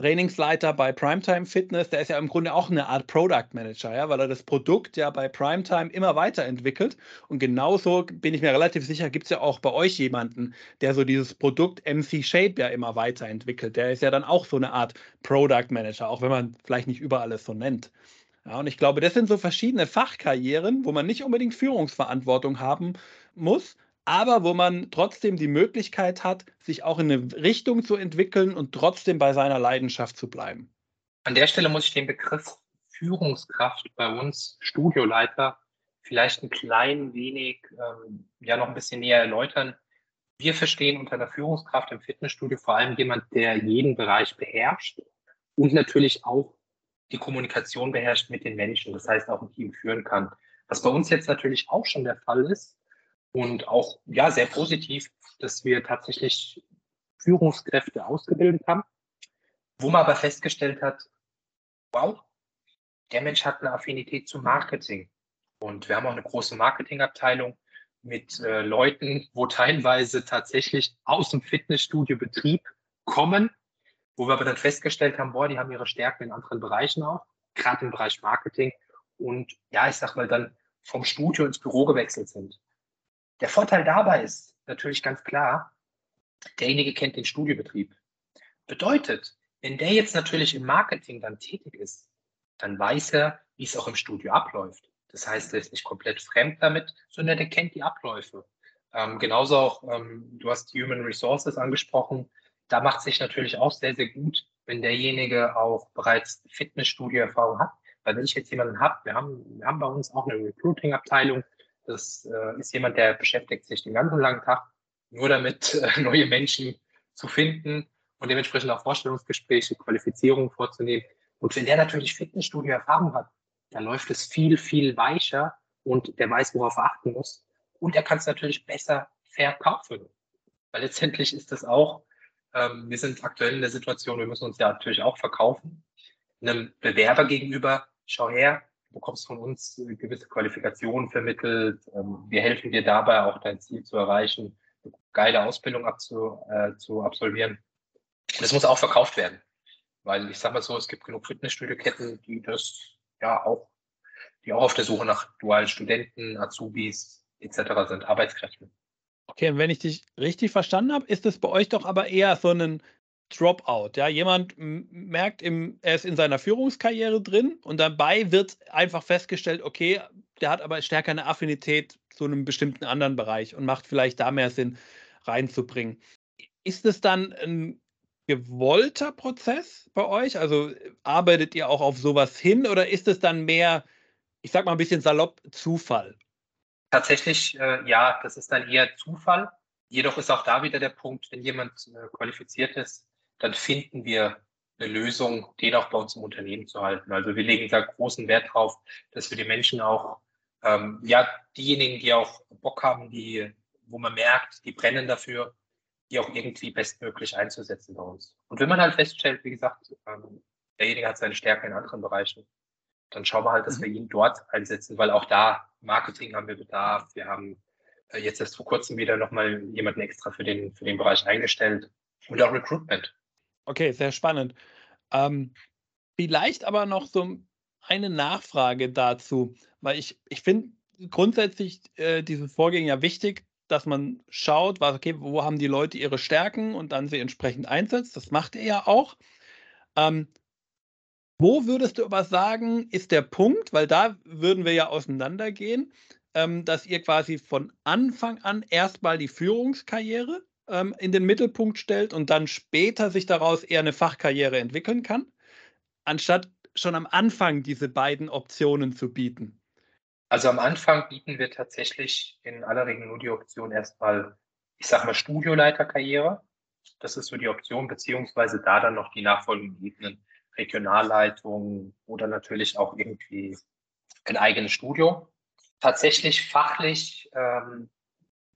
Trainingsleiter bei Primetime Fitness, der ist ja im Grunde auch eine Art Product Manager, ja, weil er das Produkt ja bei Primetime immer weiterentwickelt. Und genauso bin ich mir relativ sicher, gibt es ja auch bei euch jemanden, der so dieses Produkt MC Shape ja immer weiterentwickelt. Der ist ja dann auch so eine Art Product Manager, auch wenn man vielleicht nicht überall es so nennt. Ja, und ich glaube, das sind so verschiedene Fachkarrieren, wo man nicht unbedingt Führungsverantwortung haben muss, aber wo man trotzdem die Möglichkeit hat, sich auch in eine Richtung zu entwickeln und trotzdem bei seiner Leidenschaft zu bleiben. An der Stelle muss ich den Begriff Führungskraft bei uns, Studioleiter, vielleicht ein klein wenig, ähm, ja, noch ein bisschen näher erläutern. Wir verstehen unter der Führungskraft im Fitnessstudio vor allem jemand, der jeden Bereich beherrscht und natürlich auch die Kommunikation beherrscht mit den Menschen, das heißt auch ein Team führen kann. Was bei uns jetzt natürlich auch schon der Fall ist, und auch ja sehr positiv, dass wir tatsächlich Führungskräfte ausgebildet haben, wo man aber festgestellt hat, wow, der Mensch hat eine Affinität zum Marketing. Und wir haben auch eine große Marketingabteilung mit äh, Leuten, wo teilweise tatsächlich aus dem Fitnessstudio-Betrieb kommen, wo wir aber dann festgestellt haben, boah, die haben ihre Stärken in anderen Bereichen auch, gerade im Bereich Marketing und ja, ich sag mal dann vom Studio ins Büro gewechselt sind. Der Vorteil dabei ist natürlich ganz klar, derjenige kennt den Studiobetrieb. Bedeutet, wenn der jetzt natürlich im Marketing dann tätig ist, dann weiß er, wie es auch im Studio abläuft. Das heißt, er ist nicht komplett fremd damit, sondern der kennt die Abläufe. Ähm, genauso auch, ähm, du hast Human Resources angesprochen. Da macht sich natürlich auch sehr, sehr gut, wenn derjenige auch bereits Fitnessstudio-Erfahrung hat, Weil wenn ich jetzt jemanden habe, wir haben, wir haben bei uns auch eine Recruiting-Abteilung, das äh, ist jemand, der beschäftigt sich den ganzen langen Tag nur damit, äh, neue Menschen zu finden und dementsprechend auch Vorstellungsgespräche, Qualifizierungen vorzunehmen. Und wenn der natürlich Fitnessstudio-Erfahrung hat, dann läuft es viel, viel weicher und der weiß, worauf er achten muss. Und er kann es natürlich besser verkaufen. Weil letztendlich ist das auch, ähm, wir sind aktuell in der Situation, wir müssen uns ja natürlich auch verkaufen. Einem Bewerber gegenüber, schau her, bekommst von uns gewisse Qualifikationen vermittelt. Ähm, wir helfen dir dabei, auch dein Ziel zu erreichen, eine geile Ausbildung abzu, äh, zu absolvieren. Das muss auch verkauft werden. Weil ich sage mal so, es gibt genug Fitnessstudio-Ketten, die das ja auch, die auch auf der Suche nach dualen Studenten, Azubis etc. sind, Arbeitskräften. Okay, und wenn ich dich richtig verstanden habe, ist es bei euch doch aber eher so ein Dropout. Ja, jemand merkt, im, er ist in seiner Führungskarriere drin und dabei wird einfach festgestellt, okay, der hat aber stärker eine Affinität zu einem bestimmten anderen Bereich und macht vielleicht da mehr Sinn reinzubringen. Ist es dann ein gewollter Prozess bei euch? Also arbeitet ihr auch auf sowas hin oder ist es dann mehr, ich sag mal ein bisschen salopp, Zufall? Tatsächlich, äh, ja, das ist dann eher Zufall. Jedoch ist auch da wieder der Punkt, wenn jemand äh, qualifiziert ist, dann finden wir eine Lösung, den auch bei uns im Unternehmen zu halten. Also wir legen da großen Wert drauf, dass wir die Menschen auch, ähm, ja, diejenigen, die auch Bock haben, die, wo man merkt, die brennen dafür, die auch irgendwie bestmöglich einzusetzen bei uns. Und wenn man halt feststellt, wie gesagt, ähm, derjenige hat seine Stärke in anderen Bereichen, dann schauen wir halt, dass mhm. wir ihn dort einsetzen, weil auch da Marketing haben wir Bedarf. Wir haben äh, jetzt erst vor kurzem wieder nochmal jemanden extra für den, für den Bereich eingestellt und auch Recruitment. Okay, sehr spannend. Ähm, vielleicht aber noch so eine Nachfrage dazu, weil ich, ich finde grundsätzlich äh, dieses Vorgehen ja wichtig, dass man schaut, was, okay, wo haben die Leute ihre Stärken und dann sie entsprechend einsetzt. Das macht er ja auch. Ähm, wo würdest du aber sagen, ist der Punkt, weil da würden wir ja auseinandergehen, ähm, dass ihr quasi von Anfang an erstmal die Führungskarriere ähm, in den Mittelpunkt stellt und dann später sich daraus eher eine Fachkarriere entwickeln kann, anstatt schon am Anfang diese beiden Optionen zu bieten? Also am Anfang bieten wir tatsächlich in aller Regel nur die Option erstmal, ich sag mal, Studioleiterkarriere. Das ist so die Option, beziehungsweise da dann noch die nachfolgenden Ebenen, Regionalleitung oder natürlich auch irgendwie ein eigenes Studio. Tatsächlich fachlich, ähm,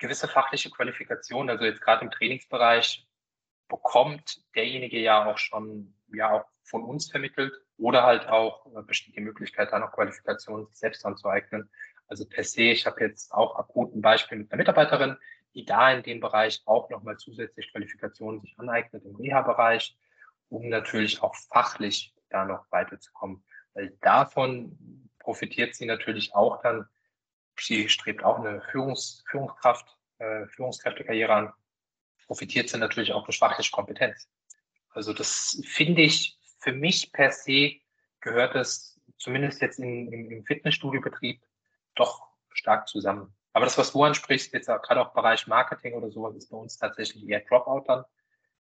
gewisse fachliche Qualifikationen, also jetzt gerade im Trainingsbereich, bekommt derjenige ja auch schon ja auch von uns vermittelt oder halt auch äh, besteht die Möglichkeit, da noch Qualifikationen selbst anzueignen. Also per se, ich habe jetzt auch akut ein Beispiel mit einer Mitarbeiterin, die da in dem Bereich auch nochmal zusätzlich Qualifikationen sich aneignet im Reha-Bereich, um natürlich auch fachlich da noch weiterzukommen. Weil davon profitiert sie natürlich auch dann, sie strebt auch eine Führungs, Führungskraft, äh, Führungskräftekarriere an, profitiert sie natürlich auch durch fachliche Kompetenz. Also das finde ich für mich per se gehört es zumindest jetzt in, im, im Fitnessstudio-Betrieb doch stark zusammen. Aber das, was du ansprichst, jetzt gerade auch Bereich Marketing oder sowas, ist bei uns tatsächlich eher Dropout dann.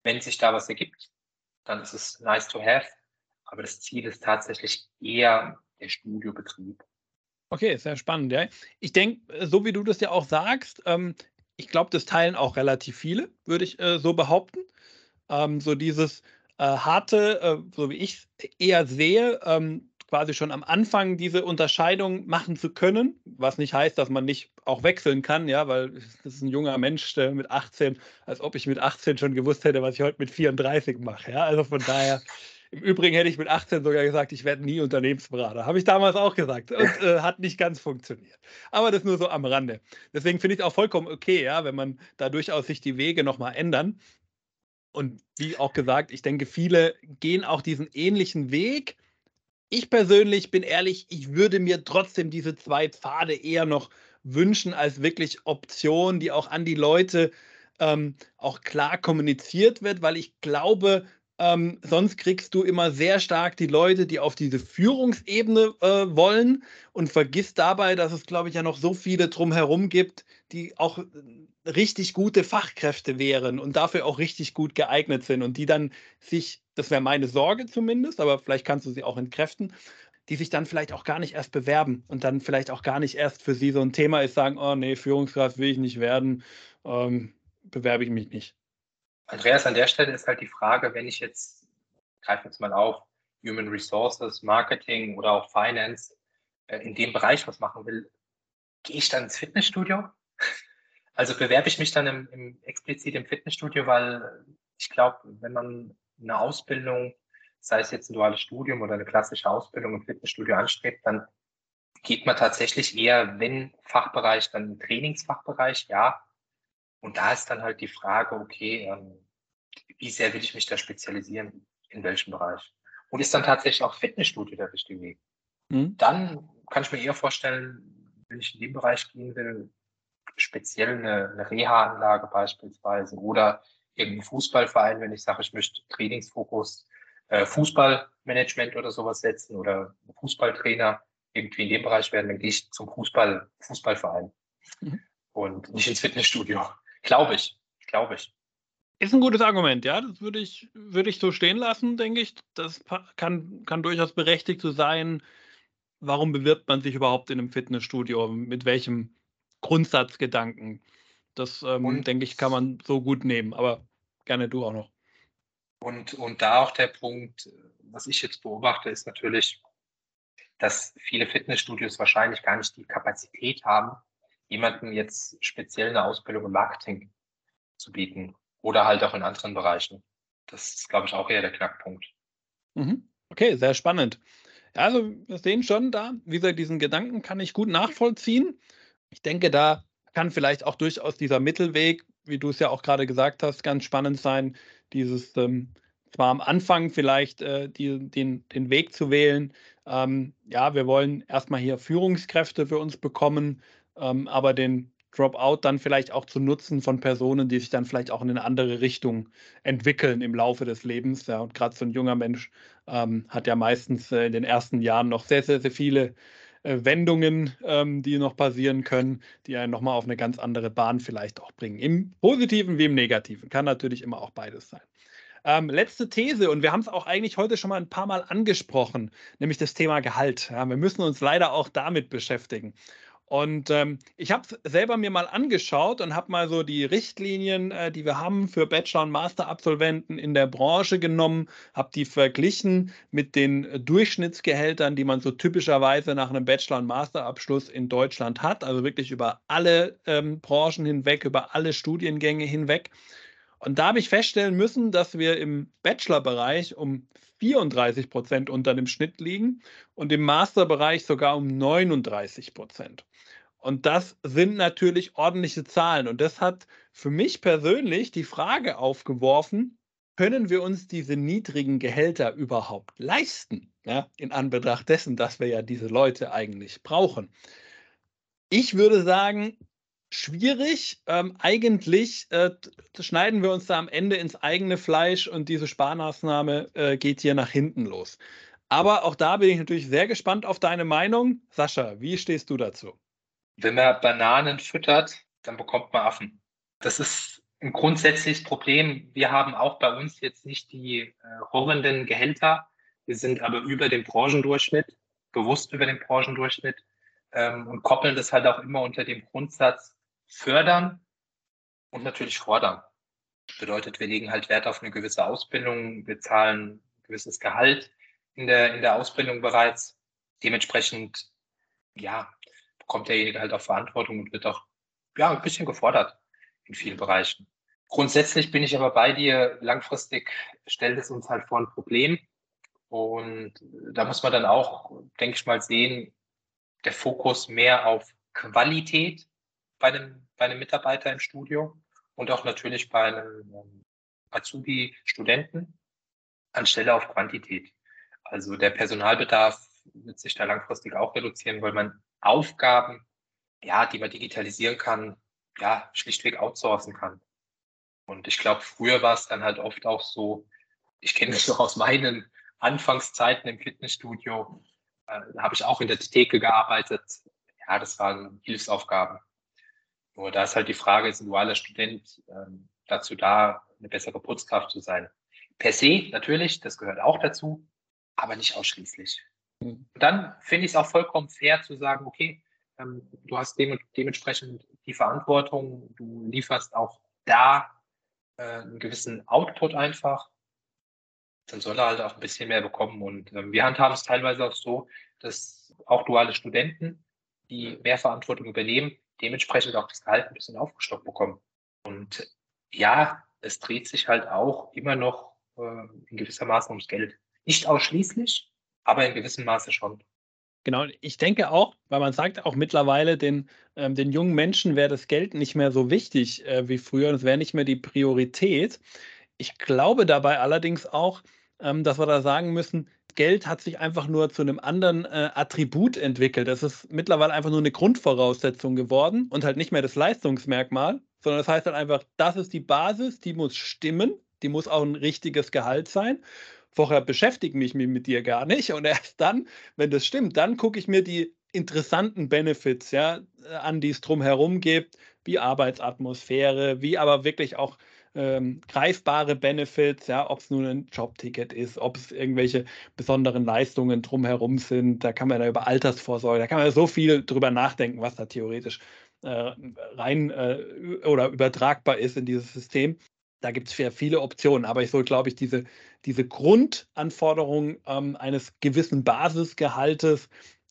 Wenn sich da was ergibt, dann ist es nice to have. Aber das Ziel ist tatsächlich eher der Studiobetrieb. Okay, sehr spannend. Ja. Ich denke, so wie du das ja auch sagst, ähm, ich glaube, das teilen auch relativ viele, würde ich äh, so behaupten. Ähm, so dieses, äh, harte, äh, so wie ich es eher sehe, ähm, quasi schon am Anfang diese Unterscheidung machen zu können, was nicht heißt, dass man nicht auch wechseln kann, ja, weil das ist ein junger Mensch mit 18, als ob ich mit 18 schon gewusst hätte, was ich heute mit 34 mache, ja, also von daher. Im Übrigen hätte ich mit 18 sogar gesagt, ich werde nie Unternehmensberater. Habe ich damals auch gesagt und äh, hat nicht ganz funktioniert. Aber das nur so am Rande. Deswegen finde ich es auch vollkommen okay, ja, wenn man da durchaus sich die Wege nochmal ändern. Und wie auch gesagt, ich denke, viele gehen auch diesen ähnlichen Weg. Ich persönlich bin ehrlich, ich würde mir trotzdem diese zwei Pfade eher noch wünschen als wirklich Option, die auch an die Leute ähm, auch klar kommuniziert wird, weil ich glaube, ähm, sonst kriegst du immer sehr stark die Leute, die auf diese Führungsebene äh, wollen und vergisst dabei, dass es, glaube ich, ja noch so viele drumherum gibt, die auch richtig gute Fachkräfte wären und dafür auch richtig gut geeignet sind und die dann sich, das wäre meine Sorge zumindest, aber vielleicht kannst du sie auch entkräften, die sich dann vielleicht auch gar nicht erst bewerben und dann vielleicht auch gar nicht erst für sie so ein Thema ist, sagen, oh nee, Führungskraft will ich nicht werden, ähm, bewerbe ich mich nicht. Andreas, an der Stelle ist halt die Frage, wenn ich jetzt, greife jetzt mal auf, Human Resources, Marketing oder auch Finance, äh, in dem Bereich was machen will, gehe ich dann ins Fitnessstudio? Also bewerbe ich mich dann im, im explizit im Fitnessstudio, weil ich glaube, wenn man eine Ausbildung, sei es jetzt ein duales Studium oder eine klassische Ausbildung im Fitnessstudio anstrebt, dann geht man tatsächlich eher, wenn Fachbereich, dann im Trainingsfachbereich, ja. Und da ist dann halt die Frage, okay, ähm, wie sehr will ich mich da spezialisieren, in welchem Bereich? Und ist dann tatsächlich auch Fitnessstudio der richtige Weg? Mhm. Dann kann ich mir eher vorstellen, wenn ich in den Bereich gehen will, speziell eine, eine Reha-Anlage beispielsweise oder irgendein Fußballverein, wenn ich sage, ich möchte Trainingsfokus äh, Fußballmanagement oder sowas setzen oder Fußballtrainer irgendwie in dem Bereich werden, dann gehe ich zum Fußball, Fußballverein mhm. und nicht ins Fitnessstudio. Glaube ich, glaube ich. Ist ein gutes Argument, ja. Das würde ich, würde ich so stehen lassen, denke ich. Das kann, kann durchaus berechtigt so sein. Warum bewirbt man sich überhaupt in einem Fitnessstudio? Mit welchem Grundsatzgedanken. Das, ähm, denke ich, kann man so gut nehmen, aber gerne du auch noch. Und, und da auch der Punkt, was ich jetzt beobachte, ist natürlich, dass viele Fitnessstudios wahrscheinlich gar nicht die Kapazität haben, jemanden jetzt speziell eine Ausbildung im Marketing zu bieten oder halt auch in anderen Bereichen. Das ist, glaube ich, auch eher der Knackpunkt. Mhm. Okay, sehr spannend. Also wir sehen schon da, wie gesagt, diesen Gedanken kann ich gut nachvollziehen. Ich denke, da kann vielleicht auch durchaus dieser Mittelweg, wie du es ja auch gerade gesagt hast, ganz spannend sein, dieses ähm, zwar am Anfang vielleicht äh, die, den, den Weg zu wählen, ähm, ja, wir wollen erstmal hier Führungskräfte für uns bekommen, ähm, aber den Dropout dann vielleicht auch zu nutzen von Personen, die sich dann vielleicht auch in eine andere Richtung entwickeln im Laufe des Lebens. Ja, und gerade so ein junger Mensch ähm, hat ja meistens äh, in den ersten Jahren noch sehr, sehr, sehr viele äh, Wendungen, ähm, die noch passieren können, die einen nochmal auf eine ganz andere Bahn vielleicht auch bringen. Im Positiven wie im Negativen. Kann natürlich immer auch beides sein. Ähm, letzte These, und wir haben es auch eigentlich heute schon mal ein paar Mal angesprochen, nämlich das Thema Gehalt. Ja, wir müssen uns leider auch damit beschäftigen. Und ähm, ich habe es selber mir mal angeschaut und habe mal so die Richtlinien, äh, die wir haben für Bachelor- und Master-Absolventen in der Branche genommen, habe die verglichen mit den Durchschnittsgehältern, die man so typischerweise nach einem Bachelor- und Master-Abschluss in Deutschland hat, also wirklich über alle ähm, Branchen hinweg, über alle Studiengänge hinweg. Und da habe ich feststellen müssen, dass wir im Bachelor-Bereich um 34 Prozent unter dem Schnitt liegen und im Masterbereich sogar um 39 Prozent. Und das sind natürlich ordentliche Zahlen. Und das hat für mich persönlich die Frage aufgeworfen, können wir uns diese niedrigen Gehälter überhaupt leisten? Ja, in Anbetracht dessen, dass wir ja diese Leute eigentlich brauchen. Ich würde sagen, schwierig. Ähm, eigentlich äh, schneiden wir uns da am Ende ins eigene Fleisch und diese Sparmaßnahme äh, geht hier nach hinten los. Aber auch da bin ich natürlich sehr gespannt auf deine Meinung. Sascha, wie stehst du dazu? Wenn man Bananen füttert, dann bekommt man Affen. Das ist ein grundsätzliches Problem. Wir haben auch bei uns jetzt nicht die äh, horrenden Gehälter. Wir sind aber über dem Branchendurchschnitt, bewusst über dem Branchendurchschnitt ähm, und koppeln das halt auch immer unter dem Grundsatz, fördern und natürlich fordern. Bedeutet, wir legen halt Wert auf eine gewisse Ausbildung, wir zahlen ein gewisses Gehalt in der, in der Ausbildung bereits. Dementsprechend, ja, bekommt derjenige halt auch Verantwortung und wird auch, ja, ein bisschen gefordert in vielen Bereichen. Grundsätzlich bin ich aber bei dir, langfristig stellt es uns halt vor ein Problem. Und da muss man dann auch, denke ich mal, sehen, der Fokus mehr auf Qualität bei einem, bei einem Mitarbeiter im Studio und auch natürlich bei einem ähm, Azubi-Studenten anstelle auf Quantität. Also der Personalbedarf wird sich da langfristig auch reduzieren, weil man Aufgaben, ja, die man digitalisieren kann, ja, schlichtweg outsourcen kann. Und ich glaube, früher war es dann halt oft auch so, ich kenne das noch aus meinen Anfangszeiten im Fitnessstudio, äh, da habe ich auch in der Theke gearbeitet. Ja, das waren Hilfsaufgaben. Nur da ist halt die Frage, ist ein dualer Student ähm, dazu da, eine bessere Putzkraft zu sein? Per se natürlich, das gehört auch dazu, aber nicht ausschließlich. Dann finde ich es auch vollkommen fair zu sagen, okay, ähm, du hast dem, dementsprechend die Verantwortung, du lieferst auch da äh, einen gewissen Output einfach, dann soll er halt auch ein bisschen mehr bekommen. Und ähm, wir handhaben es teilweise auch so, dass auch duale Studenten, die mehr Verantwortung übernehmen, dementsprechend auch das Gehalt ein bisschen aufgestockt bekommen. Und ja, es dreht sich halt auch immer noch äh, in gewisser Maße ums Geld. Nicht ausschließlich, aber in gewissem Maße schon. Genau, ich denke auch, weil man sagt auch mittlerweile, den, ähm, den jungen Menschen wäre das Geld nicht mehr so wichtig äh, wie früher, es wäre nicht mehr die Priorität. Ich glaube dabei allerdings auch, ähm, dass wir da sagen müssen, Geld hat sich einfach nur zu einem anderen äh, Attribut entwickelt. Das ist mittlerweile einfach nur eine Grundvoraussetzung geworden und halt nicht mehr das Leistungsmerkmal, sondern das heißt halt einfach, das ist die Basis, die muss stimmen, die muss auch ein richtiges Gehalt sein vorher beschäftige mich mit dir gar nicht. Und erst dann, wenn das stimmt, dann gucke ich mir die interessanten Benefits ja, an, die es drumherum gibt, wie Arbeitsatmosphäre, wie aber wirklich auch ähm, greifbare Benefits, ja, ob es nun ein Jobticket ist, ob es irgendwelche besonderen Leistungen drumherum sind, da kann man da über Altersvorsorge, da kann man so viel drüber nachdenken, was da theoretisch äh, rein äh, oder übertragbar ist in dieses System da gibt es viele Optionen, aber ich soll, glaube ich, diese, diese Grundanforderung ähm, eines gewissen Basisgehaltes,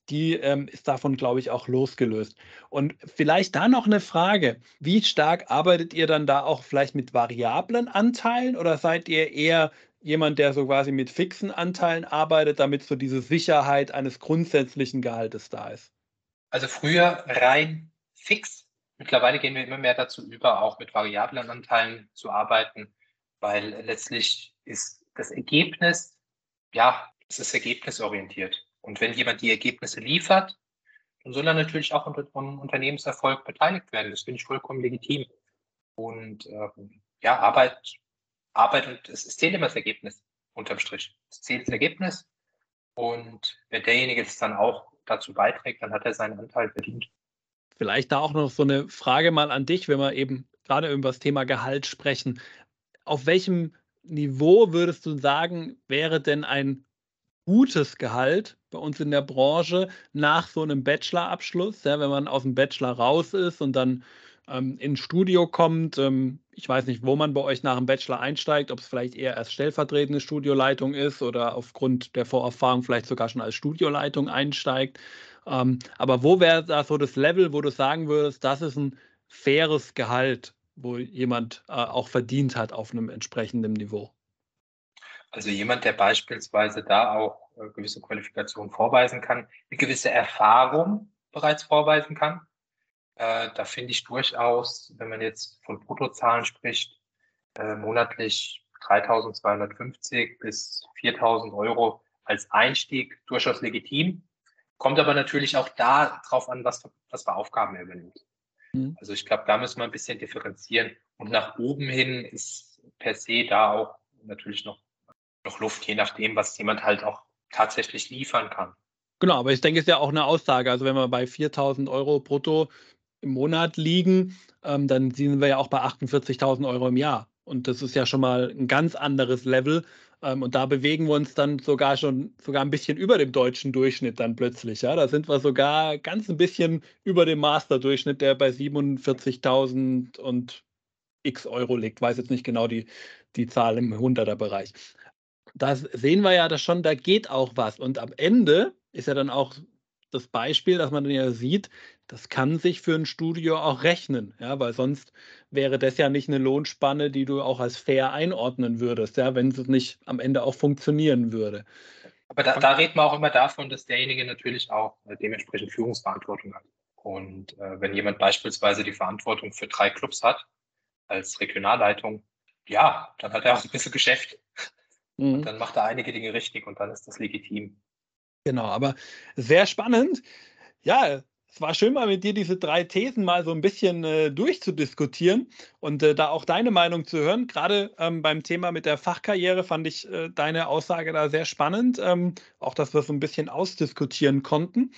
die ähm, ist davon, glaube ich, auch losgelöst. Und vielleicht da noch eine Frage. Wie stark arbeitet ihr dann da auch vielleicht mit variablen Anteilen oder seid ihr eher jemand, der so quasi mit fixen Anteilen arbeitet, damit so diese Sicherheit eines grundsätzlichen Gehaltes da ist? Also früher rein fix Mittlerweile gehen wir immer mehr dazu über, auch mit variablen Anteilen zu arbeiten, weil letztlich ist das Ergebnis, ja, es ist ergebnisorientiert. Und wenn jemand die Ergebnisse liefert, dann soll er natürlich auch unter dem Unternehmenserfolg beteiligt werden. Das finde ich vollkommen legitim. Und äh, ja, Arbeit, Arbeit und es, es zählt immer das Ergebnis unterm Strich. Es zählt das Ergebnis. Und wenn derjenige das dann auch dazu beiträgt, dann hat er seinen Anteil verdient. Vielleicht da auch noch so eine Frage mal an dich, wenn wir eben gerade über das Thema Gehalt sprechen. Auf welchem Niveau würdest du sagen, wäre denn ein gutes Gehalt bei uns in der Branche nach so einem Bachelorabschluss, ja, wenn man aus dem Bachelor raus ist und dann ähm, ins Studio kommt. Ähm, ich weiß nicht, wo man bei euch nach dem Bachelor einsteigt, ob es vielleicht eher als stellvertretende Studioleitung ist oder aufgrund der Vorerfahrung vielleicht sogar schon als Studioleitung einsteigt. Ähm, aber wo wäre da so das Level, wo du sagen würdest, das ist ein faires Gehalt, wo jemand äh, auch verdient hat auf einem entsprechenden Niveau? Also jemand, der beispielsweise da auch äh, gewisse Qualifikationen vorweisen kann, eine gewisse Erfahrung bereits vorweisen kann. Äh, da finde ich durchaus, wenn man jetzt von Bruttozahlen spricht, äh, monatlich 3.250 bis 4.000 Euro als Einstieg durchaus legitim. Kommt aber natürlich auch da drauf an, was, was für Aufgaben er übernimmt. Mhm. Also ich glaube, da müssen wir ein bisschen differenzieren. Und nach oben hin ist per se da auch natürlich noch, noch Luft, je nachdem, was jemand halt auch tatsächlich liefern kann. Genau, aber ich denke, es ist ja auch eine Aussage. Also wenn wir bei 4.000 Euro brutto im Monat liegen, ähm, dann sind wir ja auch bei 48.000 Euro im Jahr. Und das ist ja schon mal ein ganz anderes Level, ähm, und da bewegen wir uns dann sogar schon sogar ein bisschen über dem deutschen Durchschnitt dann plötzlich. Ja? Da sind wir sogar ganz ein bisschen über dem Master-Durchschnitt, der bei 47.000 und x Euro liegt. Weiß jetzt nicht genau die, die Zahl im 100er-Bereich. Da sehen wir ja dass schon, da geht auch was. Und am Ende ist ja dann auch das Beispiel, dass man dann ja sieht, das kann sich für ein Studio auch rechnen, ja, weil sonst wäre das ja nicht eine Lohnspanne, die du auch als fair einordnen würdest, ja, wenn es nicht am Ende auch funktionieren würde. Aber da, da reden wir auch immer davon, dass derjenige natürlich auch äh, dementsprechend Führungsverantwortung hat. Und äh, wenn jemand beispielsweise die Verantwortung für drei Clubs hat, als Regionalleitung, ja, dann hat er auch ein bisschen Geschäft. Mhm. Und dann macht er einige Dinge richtig und dann ist das legitim. Genau, aber sehr spannend. Ja, es war schön, mal mit dir diese drei Thesen mal so ein bisschen äh, durchzudiskutieren und äh, da auch deine Meinung zu hören. Gerade ähm, beim Thema mit der Fachkarriere fand ich äh, deine Aussage da sehr spannend. Ähm, auch, dass wir so ein bisschen ausdiskutieren konnten.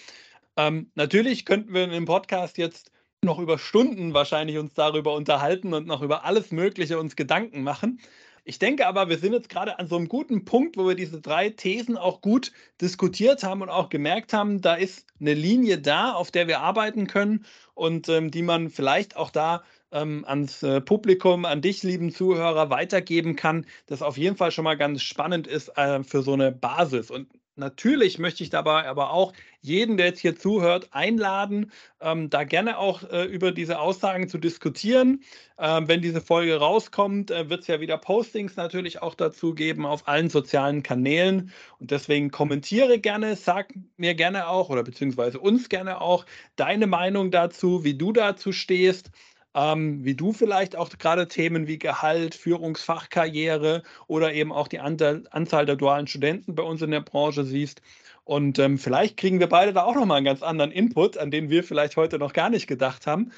Ähm, natürlich könnten wir dem Podcast jetzt noch über Stunden wahrscheinlich uns darüber unterhalten und noch über alles Mögliche uns Gedanken machen. Ich denke aber, wir sind jetzt gerade an so einem guten Punkt, wo wir diese drei Thesen auch gut diskutiert haben und auch gemerkt haben, da ist eine Linie da, auf der wir arbeiten können und ähm, die man vielleicht auch da ähm, ans äh, Publikum, an dich, lieben Zuhörer, weitergeben kann, das auf jeden Fall schon mal ganz spannend ist äh, für so eine Basis. Und Natürlich möchte ich dabei aber auch jeden, der jetzt hier zuhört, einladen, ähm, da gerne auch äh, über diese Aussagen zu diskutieren. Ähm, wenn diese Folge rauskommt, äh, wird es ja wieder Postings natürlich auch dazu geben auf allen sozialen Kanälen. Und deswegen kommentiere gerne, sag mir gerne auch oder beziehungsweise uns gerne auch deine Meinung dazu, wie du dazu stehst ähm, wie du vielleicht auch gerade Themen wie Gehalt, Führungsfachkarriere oder eben auch die Anzahl der dualen Studenten bei uns in der Branche siehst. Und ähm, vielleicht kriegen wir beide da auch nochmal einen ganz anderen Input, an den wir vielleicht heute noch gar nicht gedacht haben,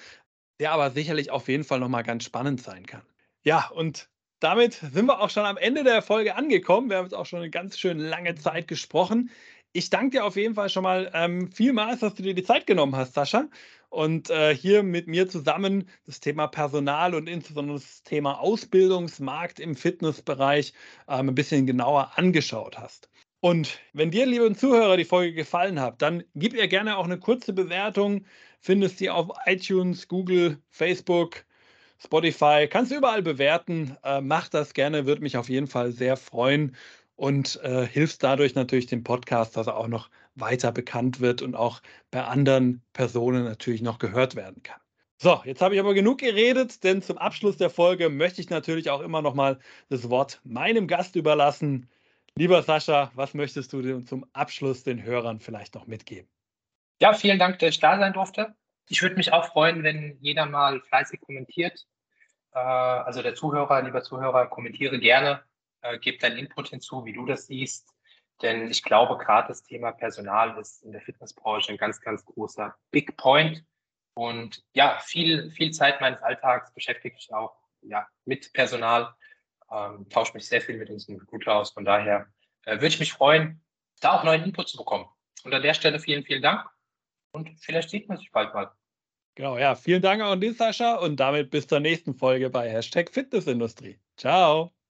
der aber sicherlich auf jeden Fall nochmal ganz spannend sein kann. Ja, und damit sind wir auch schon am Ende der Folge angekommen. Wir haben jetzt auch schon eine ganz schön lange Zeit gesprochen. Ich danke dir auf jeden Fall schon mal ähm, vielmals, dass du dir die Zeit genommen hast, Sascha und äh, hier mit mir zusammen das Thema Personal und insbesondere das Thema Ausbildungsmarkt im Fitnessbereich ähm, ein bisschen genauer angeschaut hast. Und wenn dir, liebe Zuhörer, die Folge gefallen hat, dann gib ihr gerne auch eine kurze Bewertung. Findest sie auf iTunes, Google, Facebook, Spotify. Kannst du überall bewerten. Äh, mach das gerne, würde mich auf jeden Fall sehr freuen und äh, hilfst dadurch natürlich dem Podcast, dass er auch noch weiter bekannt wird und auch bei anderen Personen natürlich noch gehört werden kann. So, jetzt habe ich aber genug geredet, denn zum Abschluss der Folge möchte ich natürlich auch immer noch mal das Wort meinem Gast überlassen. Lieber Sascha, was möchtest du zum Abschluss den Hörern vielleicht noch mitgeben? Ja, vielen Dank, dass ich da sein durfte. Ich würde mich auch freuen, wenn jeder mal fleißig kommentiert. Äh, also der Zuhörer, lieber Zuhörer, kommentiere gerne, äh, gib deinen Input hinzu, wie du das siehst. Denn ich glaube, gerade das Thema Personal ist in der Fitnessbranche ein ganz, ganz großer Big Point. Und ja, viel, viel Zeit meines Alltags beschäftige ich auch ja, mit Personal, ähm, tausche mich sehr viel mit unseren Recruiter aus. Von daher äh, würde ich mich freuen, da auch neuen Input zu bekommen. Und an der Stelle vielen, vielen Dank und vielleicht sieht man sich bald mal. Genau, ja, vielen Dank auch an dich, Sascha, und damit bis zur nächsten Folge bei Hashtag Fitnessindustrie. Ciao.